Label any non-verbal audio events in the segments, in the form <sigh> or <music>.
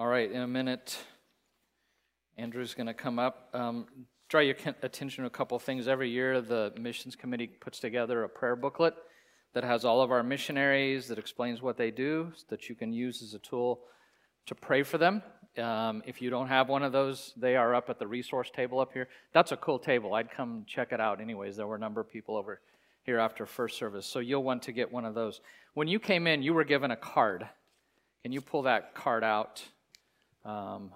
All right, in a minute, Andrew's going to come up. Um, draw your attention to a couple things. Every year, the missions committee puts together a prayer booklet that has all of our missionaries, that explains what they do, that you can use as a tool to pray for them. Um, if you don't have one of those, they are up at the resource table up here. That's a cool table. I'd come check it out anyways. There were a number of people over here after first service, so you'll want to get one of those. When you came in, you were given a card. Can you pull that card out? Um,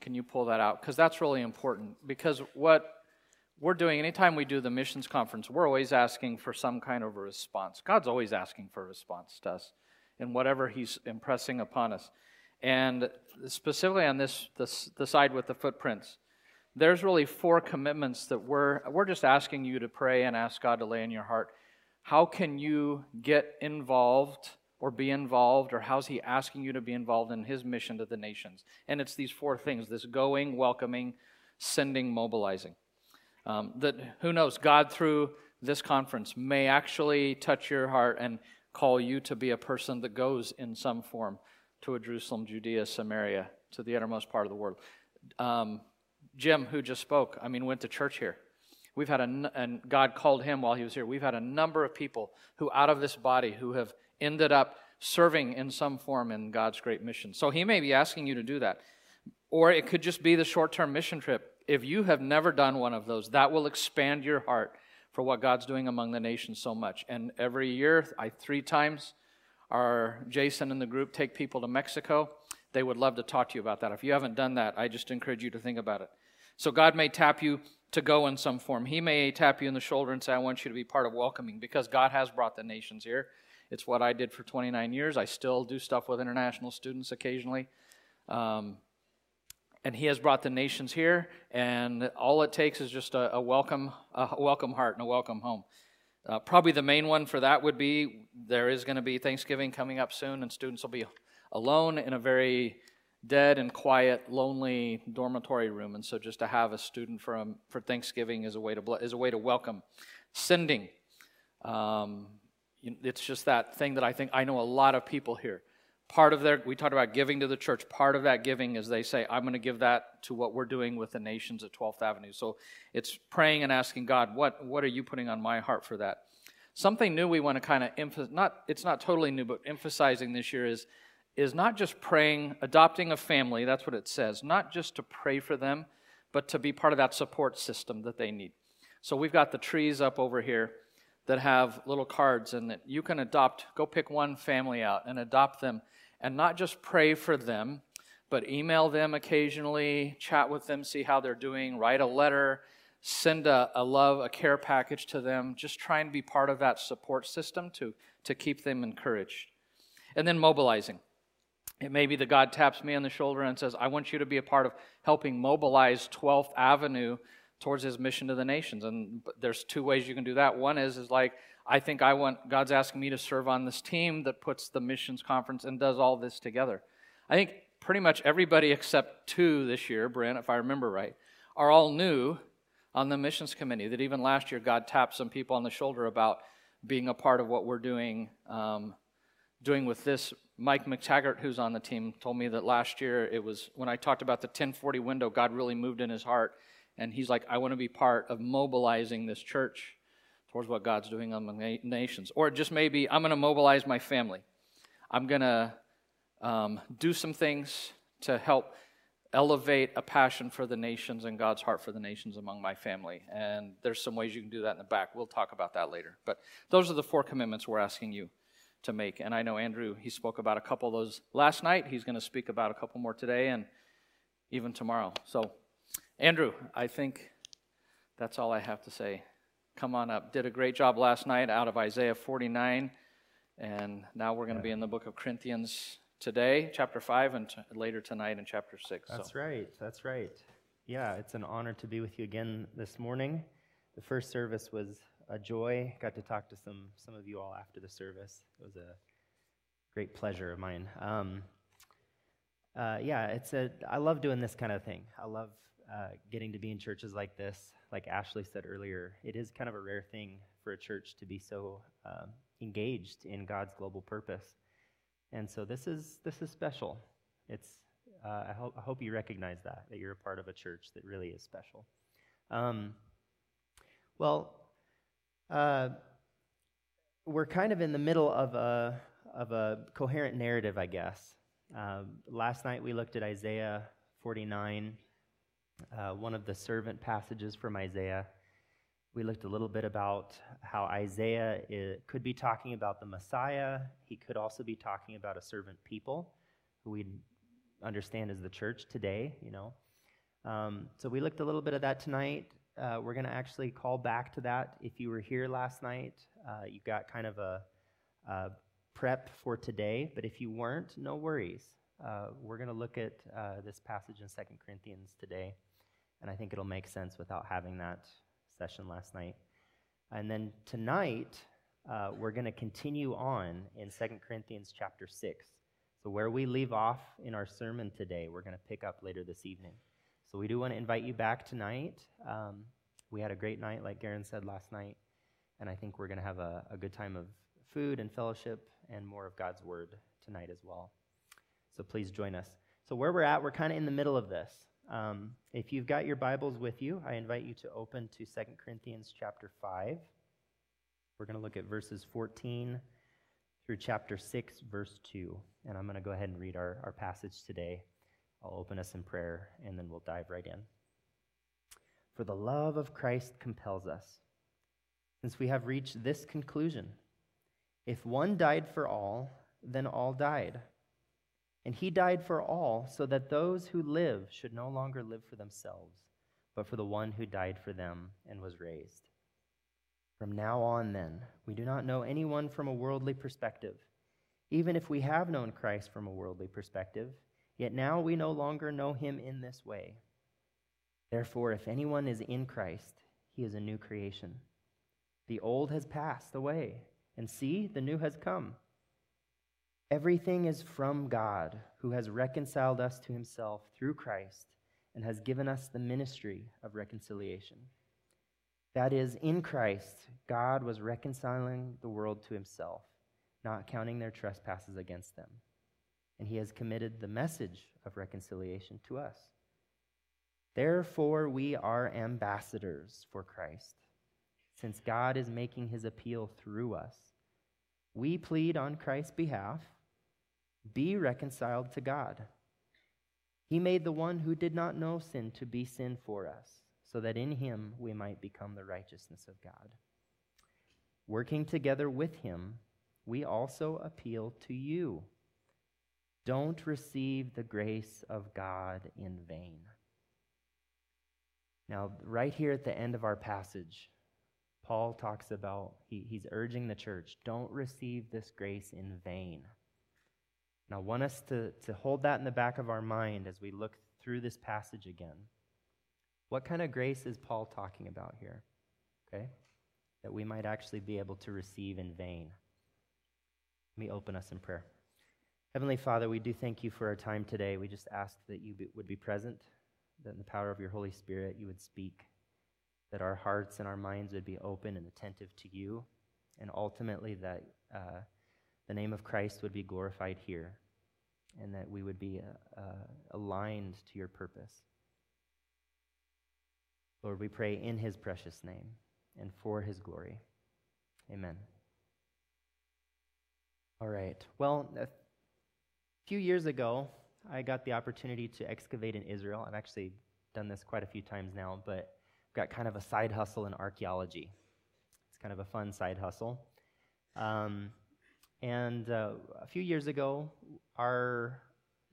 can you pull that out? Because that's really important. Because what we're doing, anytime we do the missions conference, we're always asking for some kind of a response. God's always asking for a response to us in whatever He's impressing upon us. And specifically on this, this the side with the footprints, there's really four commitments that we're, we're just asking you to pray and ask God to lay in your heart. How can you get involved or be involved, or how's He asking you to be involved in His mission to the nations? And it's these four things this going, welcoming, sending, mobilizing. Um, that who knows, God through this conference may actually touch your heart and call you to be a person that goes in some form to a Jerusalem, Judea, Samaria, to the uttermost part of the world. Um, Jim, who just spoke, I mean, went to church here. We've had a, and God called him while he was here. We've had a number of people who, out of this body, who have ended up serving in some form in God's great mission. So he may be asking you to do that. Or it could just be the short term mission trip. If you have never done one of those, that will expand your heart for what God's doing among the nations so much. And every year, I three times, our Jason and the group take people to Mexico. They would love to talk to you about that. If you haven't done that, I just encourage you to think about it. So God may tap you to go in some form. He may tap you in the shoulder and say, I want you to be part of welcoming because God has brought the nations here. It's what I did for 29 years. I still do stuff with international students occasionally. Um, and he has brought the nations here, and all it takes is just a, a welcome, a welcome heart and a welcome home. Uh, probably the main one for that would be there is going to be Thanksgiving coming up soon, and students will be alone in a very dead and quiet, lonely dormitory room. And so, just to have a student for, um, for Thanksgiving is a way to is a way to welcome. Sending, um, it's just that thing that I think I know a lot of people here. Part of their, we talked about giving to the church. Part of that giving is they say, I'm going to give that to what we're doing with the nations at 12th Avenue. So it's praying and asking God, what, what are you putting on my heart for that? Something new we want to kind of emphasize, not, it's not totally new, but emphasizing this year is, is not just praying, adopting a family, that's what it says, not just to pray for them, but to be part of that support system that they need. So we've got the trees up over here that have little cards and that you can adopt, go pick one family out and adopt them and not just pray for them, but email them occasionally, chat with them, see how they're doing, write a letter, send a, a love, a care package to them. Just try and be part of that support system to, to keep them encouraged. And then mobilizing. It may be that God taps me on the shoulder and says, I want you to be a part of helping mobilize 12th Avenue towards his mission to the nations. And there's two ways you can do that. One is is like I think I want God's asking me to serve on this team that puts the missions conference and does all this together. I think pretty much everybody except two this year, Brent, if I remember right, are all new on the missions committee. That even last year God tapped some people on the shoulder about being a part of what we're doing um, doing with this. Mike McTaggart, who's on the team, told me that last year it was when I talked about the 1040 window, God really moved in his heart and he's like, I want to be part of mobilizing this church towards what God's doing among nations. Or just maybe I'm going to mobilize my family. I'm going to um, do some things to help elevate a passion for the nations and God's heart for the nations among my family. And there's some ways you can do that in the back. We'll talk about that later. But those are the four commitments we're asking you to make. And I know Andrew, he spoke about a couple of those last night. He's going to speak about a couple more today and even tomorrow. So Andrew, I think that's all I have to say. Come on up. Did a great job last night out of Isaiah 49. And now we're going to be in the book of Corinthians today, chapter 5, and t- later tonight in chapter 6. That's right. That's right. Yeah, it's an honor to be with you again this morning. The first service was a joy. Got to talk to some, some of you all after the service. It was a great pleasure of mine. Um, uh, yeah, it's a. I love doing this kind of thing. I love uh, getting to be in churches like this. Like Ashley said earlier, it is kind of a rare thing for a church to be so uh, engaged in God's global purpose. And so this is this is special. It's, uh, I, hope, I hope you recognize that, that you're a part of a church that really is special. Um, well, uh, we're kind of in the middle of a, of a coherent narrative, I guess. Uh, last night we looked at Isaiah 49, uh, one of the servant passages from Isaiah. We looked a little bit about how Isaiah is, could be talking about the Messiah. He could also be talking about a servant people who we understand as the church today, you know. Um, so we looked a little bit of that tonight. Uh, we're going to actually call back to that. If you were here last night, uh, you got kind of a, a, prep for today. But if you weren't, no worries. Uh, we're going to look at uh, this passage in Second Corinthians today, and I think it'll make sense without having that session last night. And then tonight, uh, we're going to continue on in Second Corinthians chapter 6. So, where we leave off in our sermon today, we're going to pick up later this evening. So, we do want to invite you back tonight. Um, we had a great night, like Garen said last night, and I think we're going to have a, a good time of food and fellowship and more of God's word tonight as well. So, please join us. So, where we're at, we're kind of in the middle of this. Um, if you've got your Bibles with you, I invite you to open to 2 Corinthians chapter 5. We're going to look at verses 14 through chapter 6, verse 2. And I'm going to go ahead and read our, our passage today. I'll open us in prayer, and then we'll dive right in. For the love of Christ compels us, since we have reached this conclusion if one died for all, then all died. And he died for all, so that those who live should no longer live for themselves, but for the one who died for them and was raised. From now on, then, we do not know anyone from a worldly perspective. Even if we have known Christ from a worldly perspective, yet now we no longer know him in this way. Therefore, if anyone is in Christ, he is a new creation. The old has passed away, and see, the new has come. Everything is from God, who has reconciled us to himself through Christ and has given us the ministry of reconciliation. That is, in Christ, God was reconciling the world to himself, not counting their trespasses against them. And he has committed the message of reconciliation to us. Therefore, we are ambassadors for Christ, since God is making his appeal through us. We plead on Christ's behalf be reconciled to God. He made the one who did not know sin to be sin for us so that in him we might become the righteousness of God. Working together with him, we also appeal to you. Don't receive the grace of God in vain. Now, right here at the end of our passage, Paul talks about, he, he's urging the church, don't receive this grace in vain. Now, I want us to, to hold that in the back of our mind as we look through this passage again. What kind of grace is Paul talking about here? Okay? That we might actually be able to receive in vain. Let me open us in prayer. Heavenly Father, we do thank you for our time today. We just ask that you be, would be present, that in the power of your Holy Spirit you would speak, that our hearts and our minds would be open and attentive to you, and ultimately that uh, the name of Christ would be glorified here, and that we would be uh, uh, aligned to your purpose. Lord, we pray in his precious name and for his glory. Amen. All right. Well, a few years ago, I got the opportunity to excavate in Israel. I've actually done this quite a few times now, but I've got kind of a side hustle in archaeology. It's kind of a fun side hustle. Um, and uh, a few years ago, our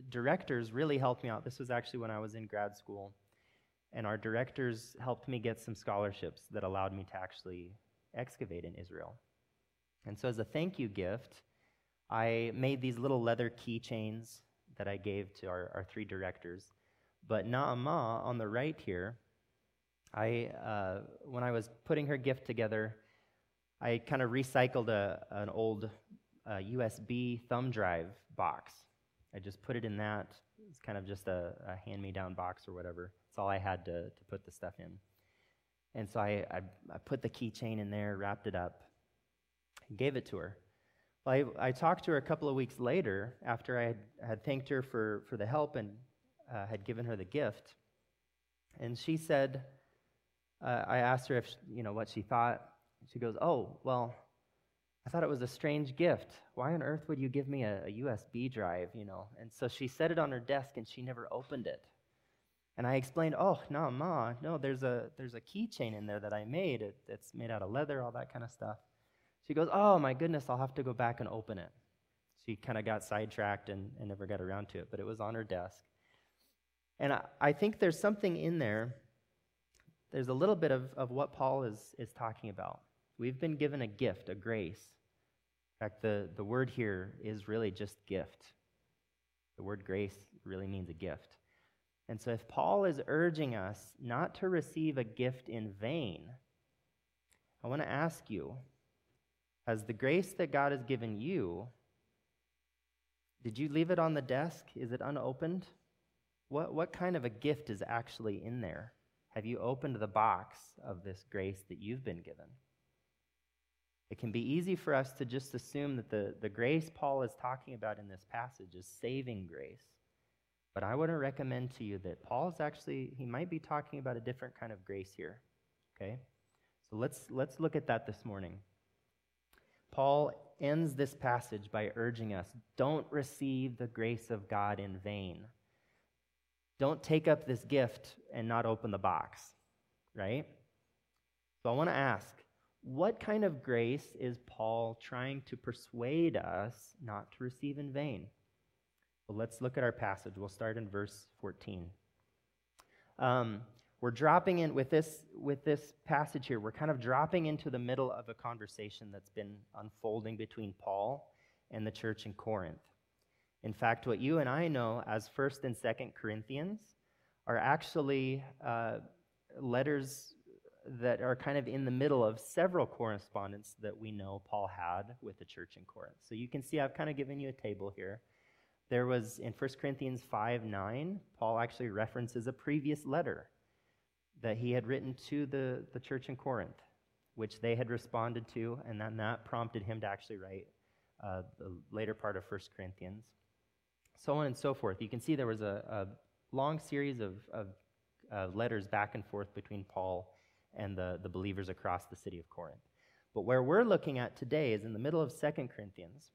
directors really helped me out. This was actually when I was in grad school and our directors helped me get some scholarships that allowed me to actually excavate in Israel. And so, as a thank you gift, I made these little leather keychains that I gave to our, our three directors. But Naama on the right here, I, uh, when I was putting her gift together, I kind of recycled a, an old uh, USB thumb drive box. I just put it in that. It's kind of just a, a hand me down box or whatever. It's all I had to, to put the stuff in. And so I, I, I put the keychain in there, wrapped it up, gave it to her. Well, I, I talked to her a couple of weeks later after I had, had thanked her for, for the help and uh, had given her the gift. And she said, uh, I asked her if, you know, what she thought. She goes, oh, well, I thought it was a strange gift. Why on earth would you give me a, a USB drive, you know? And so she set it on her desk and she never opened it. And I explained, oh, no, Ma, no, there's a, there's a keychain in there that I made. It, it's made out of leather, all that kind of stuff. She goes, oh, my goodness, I'll have to go back and open it. She kind of got sidetracked and, and never got around to it, but it was on her desk. And I, I think there's something in there, there's a little bit of, of what Paul is, is talking about. We've been given a gift, a grace. In fact, the, the word here is really just gift. The word grace really means a gift. And so, if Paul is urging us not to receive a gift in vain, I want to ask you has the grace that God has given you, did you leave it on the desk? Is it unopened? What, what kind of a gift is actually in there? Have you opened the box of this grace that you've been given? It can be easy for us to just assume that the, the grace Paul is talking about in this passage is saving grace. But I want to recommend to you that Paul's actually, he might be talking about a different kind of grace here. Okay? So let's, let's look at that this morning. Paul ends this passage by urging us don't receive the grace of God in vain. Don't take up this gift and not open the box, right? So I want to ask what kind of grace is Paul trying to persuade us not to receive in vain? Well, let's look at our passage. We'll start in verse 14. Um, we're dropping in with this with this passage here we're kind of dropping into the middle of a conversation that's been unfolding between paul and the church in corinth. In fact what you and i know as first and second corinthians are actually uh, letters that are kind of in the middle of several correspondence that we know paul had with the church in corinth. So you can see i've kind of given you a table here. There was in 1 corinthians 5 9 paul actually references a previous letter that he had written to the, the church in Corinth, which they had responded to, and then that prompted him to actually write uh, the later part of 1 Corinthians. So on and so forth. You can see there was a, a long series of, of uh, letters back and forth between Paul and the, the believers across the city of Corinth. But where we're looking at today is in the middle of 2 Corinthians.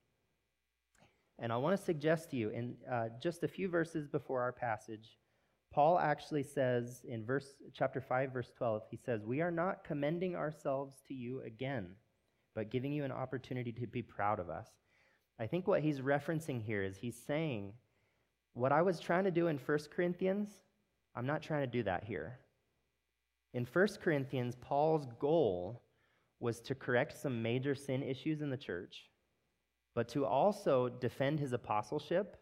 And I want to suggest to you, in uh, just a few verses before our passage, Paul actually says in verse chapter 5 verse 12 he says we are not commending ourselves to you again but giving you an opportunity to be proud of us. I think what he's referencing here is he's saying what I was trying to do in 1 Corinthians I'm not trying to do that here. In 1 Corinthians Paul's goal was to correct some major sin issues in the church but to also defend his apostleship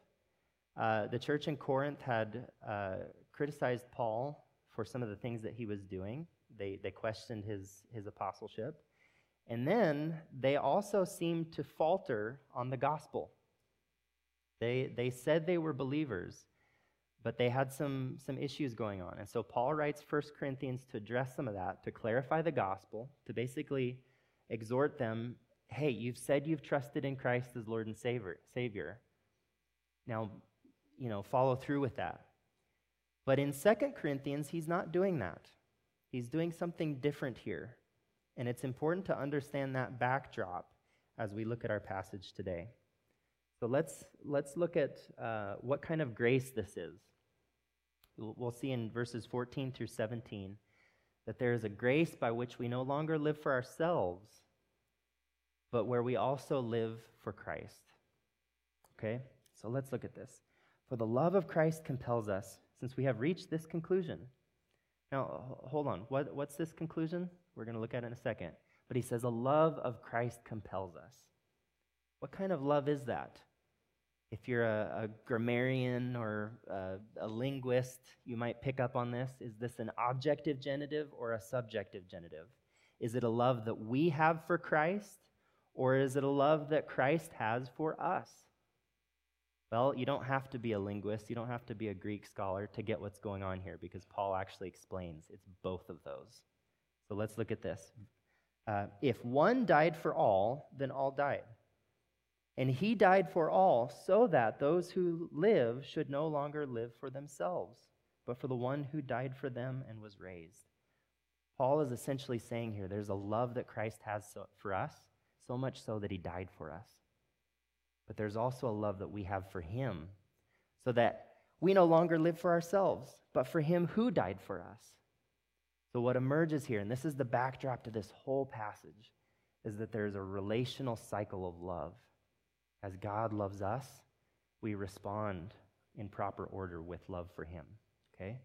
uh, the church in Corinth had uh, criticized Paul for some of the things that he was doing. They, they questioned his, his apostleship. And then they also seemed to falter on the gospel. They, they said they were believers, but they had some, some issues going on. And so Paul writes 1 Corinthians to address some of that, to clarify the gospel, to basically exhort them hey, you've said you've trusted in Christ as Lord and Savior. Savior. Now, you know, follow through with that. But in Second Corinthians, he's not doing that. He's doing something different here. And it's important to understand that backdrop as we look at our passage today. So let's, let's look at uh, what kind of grace this is. We'll see in verses 14 through 17 that there is a grace by which we no longer live for ourselves, but where we also live for Christ. Okay? So let's look at this. For the love of Christ compels us, since we have reached this conclusion. Now, hold on. What, what's this conclusion? We're going to look at it in a second. But he says, a love of Christ compels us. What kind of love is that? If you're a, a grammarian or a, a linguist, you might pick up on this. Is this an objective genitive or a subjective genitive? Is it a love that we have for Christ, or is it a love that Christ has for us? Well, you don't have to be a linguist, you don't have to be a Greek scholar to get what's going on here because Paul actually explains it's both of those. So let's look at this. Uh, if one died for all, then all died. And he died for all, so that those who live should no longer live for themselves, but for the one who died for them and was raised. Paul is essentially saying here there's a love that Christ has for us, so much so that he died for us. But there's also a love that we have for him, so that we no longer live for ourselves, but for him who died for us. So, what emerges here, and this is the backdrop to this whole passage, is that there's a relational cycle of love. As God loves us, we respond in proper order with love for him. Okay?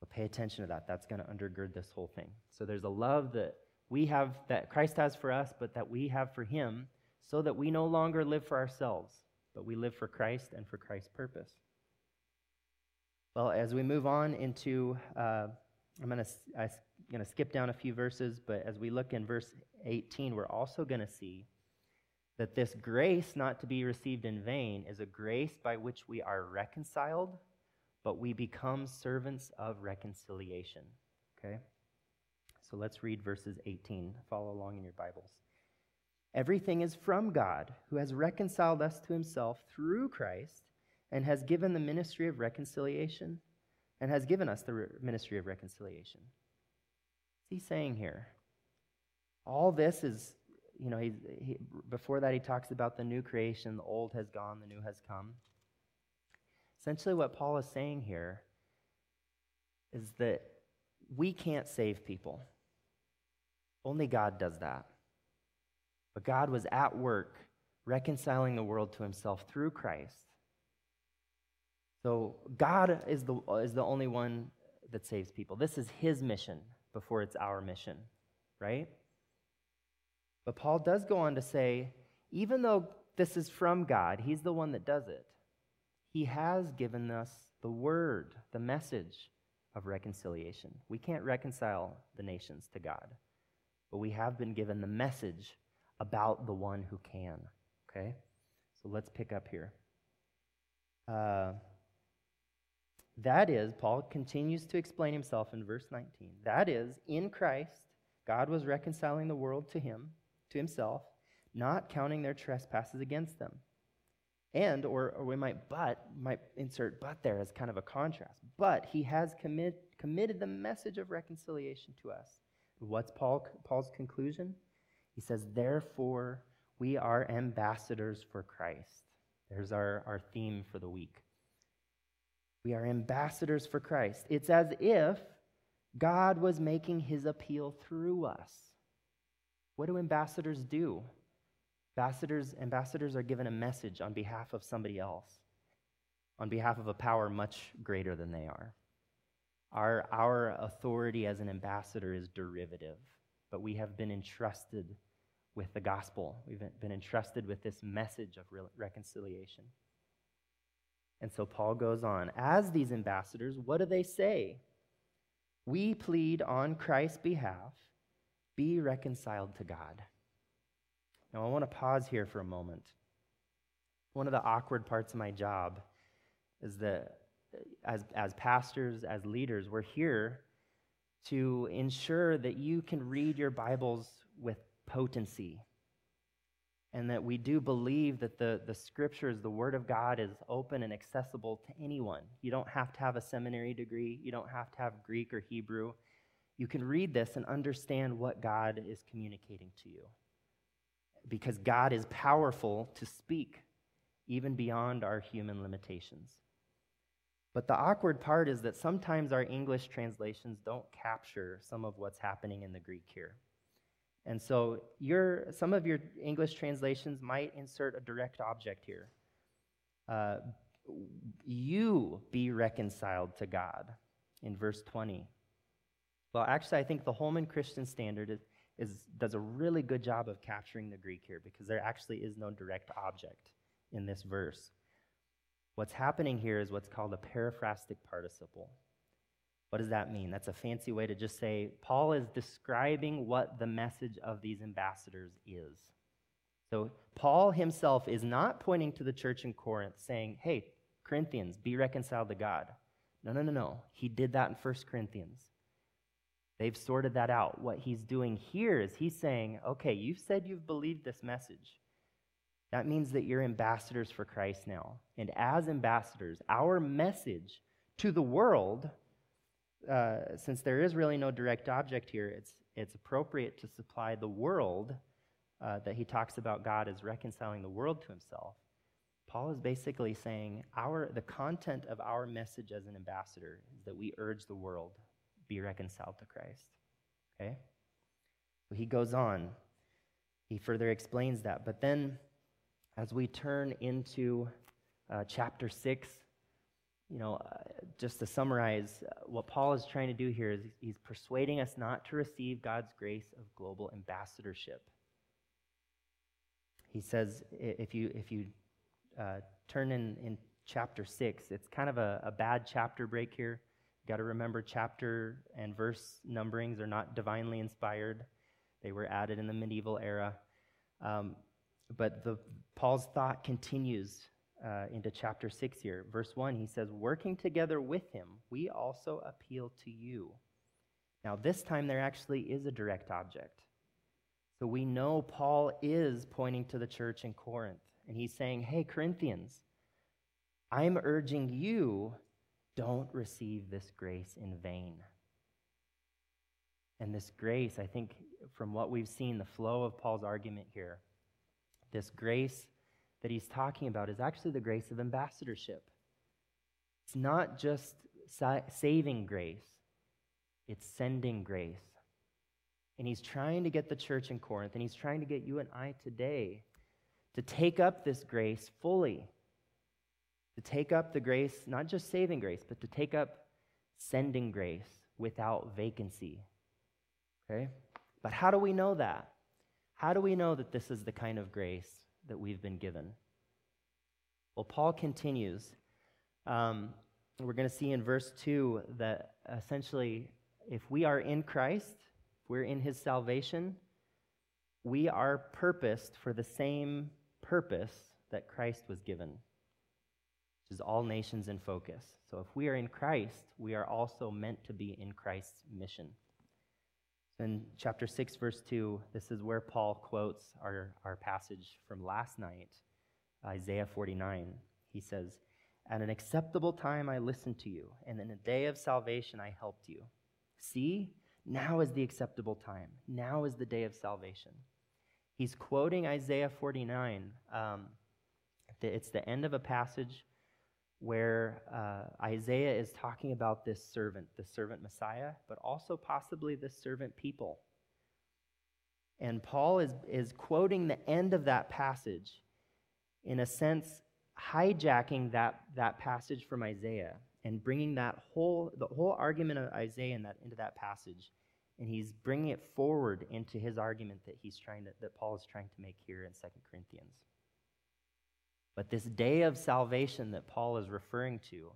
So pay attention to that. That's going to undergird this whole thing. So there's a love that we have, that Christ has for us, but that we have for him, so that we no longer live for ourselves, but we live for Christ and for Christ's purpose. Well, as we move on into, uh, I'm going to skip down a few verses, but as we look in verse 18, we're also going to see that this grace not to be received in vain is a grace by which we are reconciled, but we become servants of reconciliation. Okay? So let's read verses 18. Follow along in your Bibles. Everything is from God, who has reconciled us to himself through Christ and has given the ministry of reconciliation and has given us the re- ministry of reconciliation. What's he saying here? All this is you know, he, he, before that, he talks about the new creation. The old has gone, the new has come. Essentially, what Paul is saying here is that we can't save people. Only God does that. But God was at work reconciling the world to himself through Christ. So God is the, is the only one that saves people. This is his mission before it's our mission, right? But Paul does go on to say, even though this is from God, he's the one that does it, he has given us the word, the message of reconciliation. We can't reconcile the nations to God, but we have been given the message about the one who can. Okay? So let's pick up here. Uh, that is, Paul continues to explain himself in verse 19. That is, in Christ, God was reconciling the world to him to himself, not counting their trespasses against them. And, or, or we might but, might insert but there as kind of a contrast. But he has commit, committed the message of reconciliation to us. What's Paul, Paul's conclusion? He says, Therefore, we are ambassadors for Christ. There's our, our theme for the week. We are ambassadors for Christ. It's as if God was making his appeal through us. What do ambassadors do? Ambassadors, ambassadors are given a message on behalf of somebody else, on behalf of a power much greater than they are. Our, our authority as an ambassador is derivative, but we have been entrusted with the gospel. We've been entrusted with this message of reconciliation. And so Paul goes on As these ambassadors, what do they say? We plead on Christ's behalf be reconciled to God. Now, I want to pause here for a moment. One of the awkward parts of my job is that uh, as, as pastors, as leaders, we're here to ensure that you can read your Bibles with potency. And that we do believe that the, the scriptures, the Word of God, is open and accessible to anyone. You don't have to have a seminary degree, you don't have to have Greek or Hebrew you can read this and understand what God is communicating to you. Because God is powerful to speak even beyond our human limitations. But the awkward part is that sometimes our English translations don't capture some of what's happening in the Greek here. And so your, some of your English translations might insert a direct object here. Uh, you be reconciled to God in verse 20. Well, actually, I think the Holman Christian Standard is, is, does a really good job of capturing the Greek here because there actually is no direct object in this verse. What's happening here is what's called a periphrastic participle. What does that mean? That's a fancy way to just say Paul is describing what the message of these ambassadors is. So, Paul himself is not pointing to the church in Corinth saying, hey, Corinthians, be reconciled to God. No, no, no, no. He did that in 1 Corinthians. They've sorted that out. What he's doing here is he's saying, okay, you've said you've believed this message. That means that you're ambassadors for Christ now. And as ambassadors, our message to the world, uh, since there is really no direct object here, it's, it's appropriate to supply the world uh, that he talks about God as reconciling the world to himself. Paul is basically saying our, the content of our message as an ambassador is that we urge the world be reconciled to Christ. Okay? So he goes on. He further explains that. But then, as we turn into uh, chapter 6, you know, uh, just to summarize, uh, what Paul is trying to do here is he's persuading us not to receive God's grace of global ambassadorship. He says, if you, if you uh, turn in, in chapter 6, it's kind of a, a bad chapter break here. You've got to remember, chapter and verse numberings are not divinely inspired. They were added in the medieval era. Um, but the, Paul's thought continues uh, into chapter 6 here. Verse 1, he says, Working together with him, we also appeal to you. Now, this time there actually is a direct object. So we know Paul is pointing to the church in Corinth, and he's saying, Hey, Corinthians, I'm urging you don't receive this grace in vain. And this grace, I think, from what we've seen, the flow of Paul's argument here, this grace that he's talking about is actually the grace of ambassadorship. It's not just sa- saving grace, it's sending grace. And he's trying to get the church in Corinth, and he's trying to get you and I today to take up this grace fully to take up the grace, not just saving grace, but to take up sending grace without vacancy. Okay? But how do we know that? How do we know that this is the kind of grace that we've been given? Well, Paul continues. Um, we're going to see in verse 2 that essentially, if we are in Christ, we're in his salvation, we are purposed for the same purpose that Christ was given which is all nations in focus. So if we are in Christ, we are also meant to be in Christ's mission. In chapter 6, verse 2, this is where Paul quotes our, our passage from last night, Isaiah 49. He says, At an acceptable time I listened to you, and in a day of salvation I helped you. See, now is the acceptable time. Now is the day of salvation. He's quoting Isaiah 49. Um, it's the end of a passage where uh, Isaiah is talking about this servant, the servant Messiah, but also possibly the servant people. And Paul is, is quoting the end of that passage, in a sense, hijacking that, that passage from Isaiah and bringing that whole, the whole argument of Isaiah in that, into that passage. And he's bringing it forward into his argument that he's trying to, that Paul is trying to make here in 2 Corinthians. But this day of salvation that Paul is referring to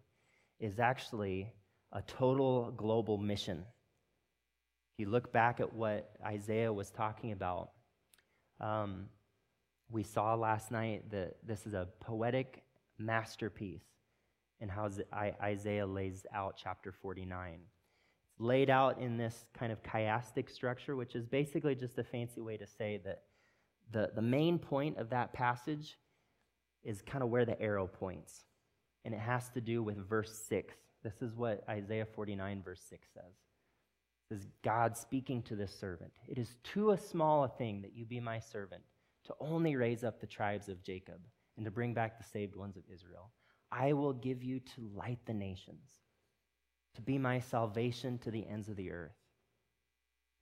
is actually a total global mission. If you look back at what Isaiah was talking about, um, we saw last night that this is a poetic masterpiece in how Isaiah lays out chapter 49. It's laid out in this kind of chiastic structure, which is basically just a fancy way to say that the, the main point of that passage is kind of where the arrow points. And it has to do with verse 6. This is what Isaiah 49, verse 6 says. It says, God speaking to this servant, It is too a small a thing that you be my servant, to only raise up the tribes of Jacob and to bring back the saved ones of Israel. I will give you to light the nations, to be my salvation to the ends of the earth.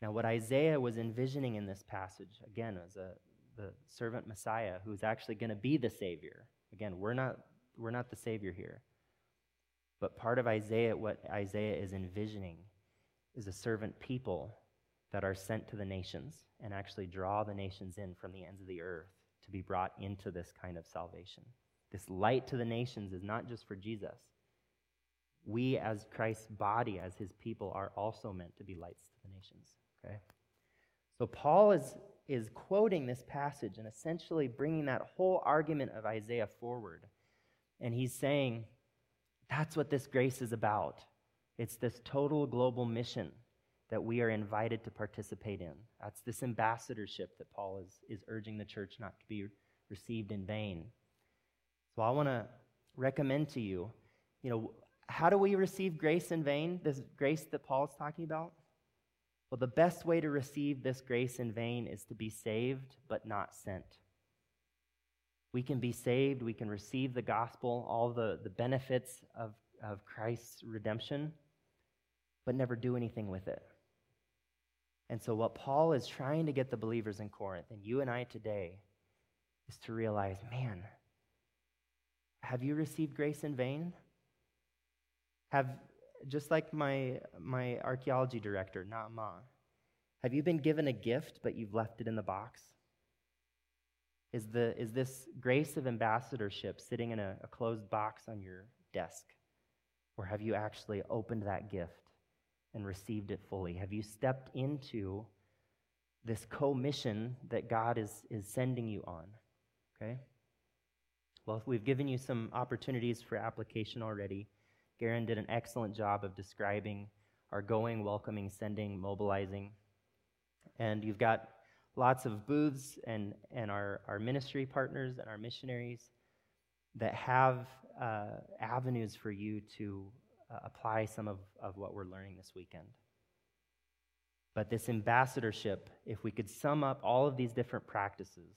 Now, what Isaiah was envisioning in this passage, again, was a the servant Messiah who's actually going to be the Savior. Again, we're not, we're not the Savior here. But part of Isaiah, what Isaiah is envisioning, is a servant people that are sent to the nations and actually draw the nations in from the ends of the earth to be brought into this kind of salvation. This light to the nations is not just for Jesus. We, as Christ's body, as his people, are also meant to be lights to the nations. Okay? So Paul is is quoting this passage and essentially bringing that whole argument of Isaiah forward. And he's saying, that's what this grace is about. It's this total global mission that we are invited to participate in. That's this ambassadorship that Paul is, is urging the church not to be received in vain. So I want to recommend to you, you know, how do we receive grace in vain? This grace that Paul is talking about? Well, the best way to receive this grace in vain is to be saved but not sent. We can be saved, we can receive the gospel, all the, the benefits of, of Christ's redemption, but never do anything with it. And so, what Paul is trying to get the believers in Corinth, and you and I today, is to realize man, have you received grace in vain? Have, just like my, my archaeology director, Naama, have you been given a gift, but you've left it in the box? Is, the, is this grace of ambassadorship sitting in a, a closed box on your desk? Or have you actually opened that gift and received it fully? Have you stepped into this co-mission that God is, is sending you on? Okay? Well, we've given you some opportunities for application already. Garen did an excellent job of describing our going, welcoming, sending, mobilizing. And you've got lots of booths and, and our, our ministry partners and our missionaries that have uh, avenues for you to uh, apply some of, of what we're learning this weekend. But this ambassadorship, if we could sum up all of these different practices,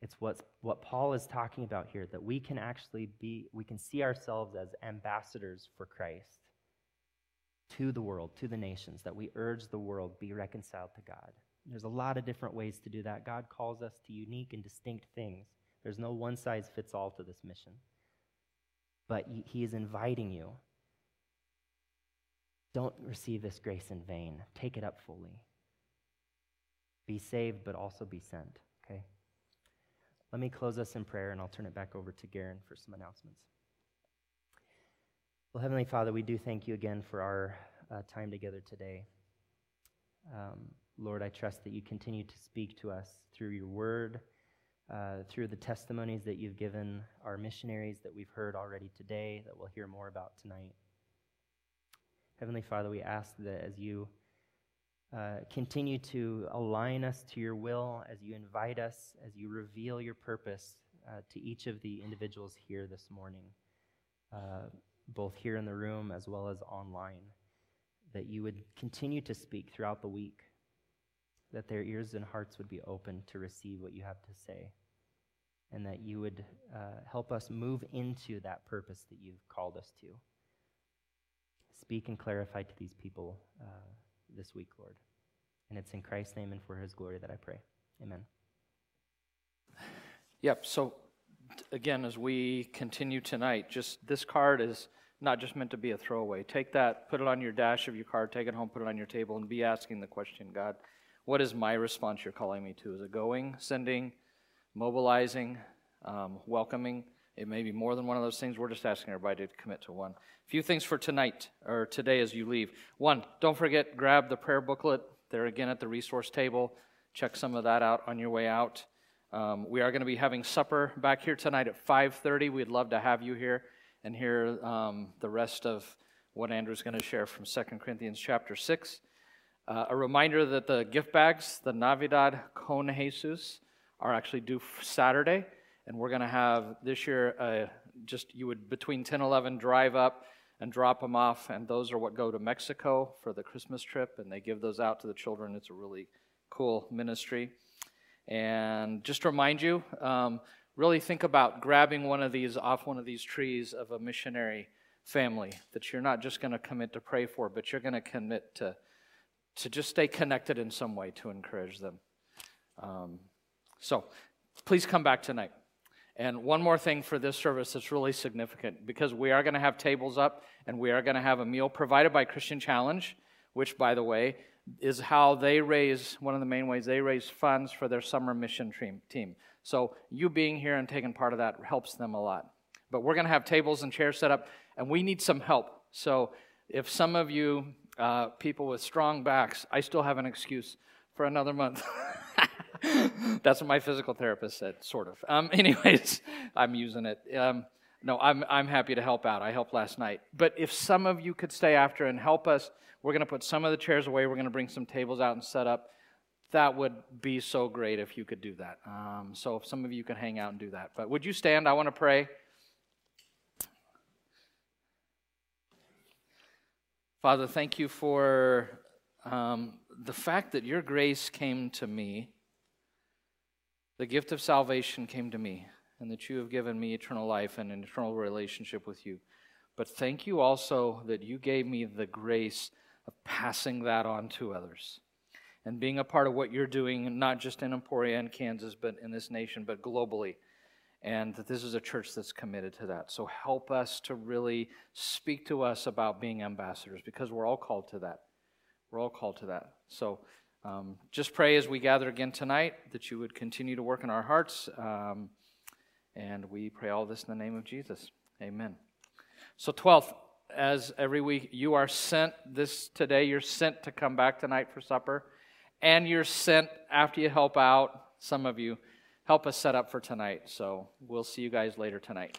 it's what, what Paul is talking about here that we can actually be, we can see ourselves as ambassadors for Christ to the world, to the nations, that we urge the world be reconciled to God. There's a lot of different ways to do that. God calls us to unique and distinct things. There's no one size fits all to this mission. But He is inviting you. Don't receive this grace in vain. Take it up fully. Be saved, but also be sent. Okay? Let me close us in prayer and I'll turn it back over to Garen for some announcements. Well, Heavenly Father, we do thank you again for our uh, time together today. Um, Lord, I trust that you continue to speak to us through your word, uh, through the testimonies that you've given our missionaries that we've heard already today, that we'll hear more about tonight. Heavenly Father, we ask that as you uh, continue to align us to your will as you invite us, as you reveal your purpose uh, to each of the individuals here this morning, uh, both here in the room as well as online, that you would continue to speak throughout the week, that their ears and hearts would be open to receive what you have to say, and that you would uh, help us move into that purpose that you've called us to. Speak and clarify to these people uh, this week, Lord. And it's in Christ's name and for his glory that I pray. Amen. Yep. So, again, as we continue tonight, just this card is not just meant to be a throwaway. Take that, put it on your dash of your car, take it home, put it on your table, and be asking the question God, what is my response you're calling me to? Is it going, sending, mobilizing, um, welcoming? It may be more than one of those things. We're just asking everybody to commit to one. A few things for tonight or today as you leave. One, don't forget, grab the prayer booklet. They're again at the resource table. Check some of that out on your way out. Um, we are going to be having supper back here tonight at 5:30. We'd love to have you here and hear um, the rest of what Andrew's going to share from 2 Corinthians chapter 6. Uh, a reminder that the gift bags, the Navidad Con Jesus, are actually due Saturday and we're going to have this year uh, just you would between 10 11 drive up and drop them off. And those are what go to mexico for the christmas trip. And they give those out to the children. It's a really cool ministry. And just to remind you um, really think about grabbing one of these off one of these trees of a missionary family that you're not just going to commit to pray for but you're going to commit to to just stay connected in some way to encourage them. Um, so please come back tonight and one more thing for this service that's really significant because we are going to have tables up and we are going to have a meal provided by Christian Challenge, which, by the way, is how they raise one of the main ways they raise funds for their summer mission team. So, you being here and taking part of that helps them a lot. But we're going to have tables and chairs set up, and we need some help. So, if some of you, uh, people with strong backs, I still have an excuse for another month. <laughs> That's what my physical therapist said, sort of. Um, <laughs> anyways, I'm using it. Um, no, I'm, I'm happy to help out. I helped last night. But if some of you could stay after and help us, we're going to put some of the chairs away. We're going to bring some tables out and set up. that would be so great if you could do that. Um, so if some of you can hang out and do that. But would you stand? I want to pray. Father, thank you for um, the fact that your grace came to me, the gift of salvation came to me, and that you have given me eternal life and an eternal relationship with you. But thank you also that you gave me the grace of passing that on to others and being a part of what you're doing, not just in Emporia and Kansas, but in this nation, but globally. And that this is a church that's committed to that. So help us to really speak to us about being ambassadors because we're all called to that. We're all called to that. So um, just pray as we gather again tonight that you would continue to work in our hearts. Um, and we pray all this in the name of Jesus. Amen. So, 12th, as every week, you are sent this today, you're sent to come back tonight for supper. And you're sent after you help out, some of you, help us set up for tonight. So we'll see you guys later tonight.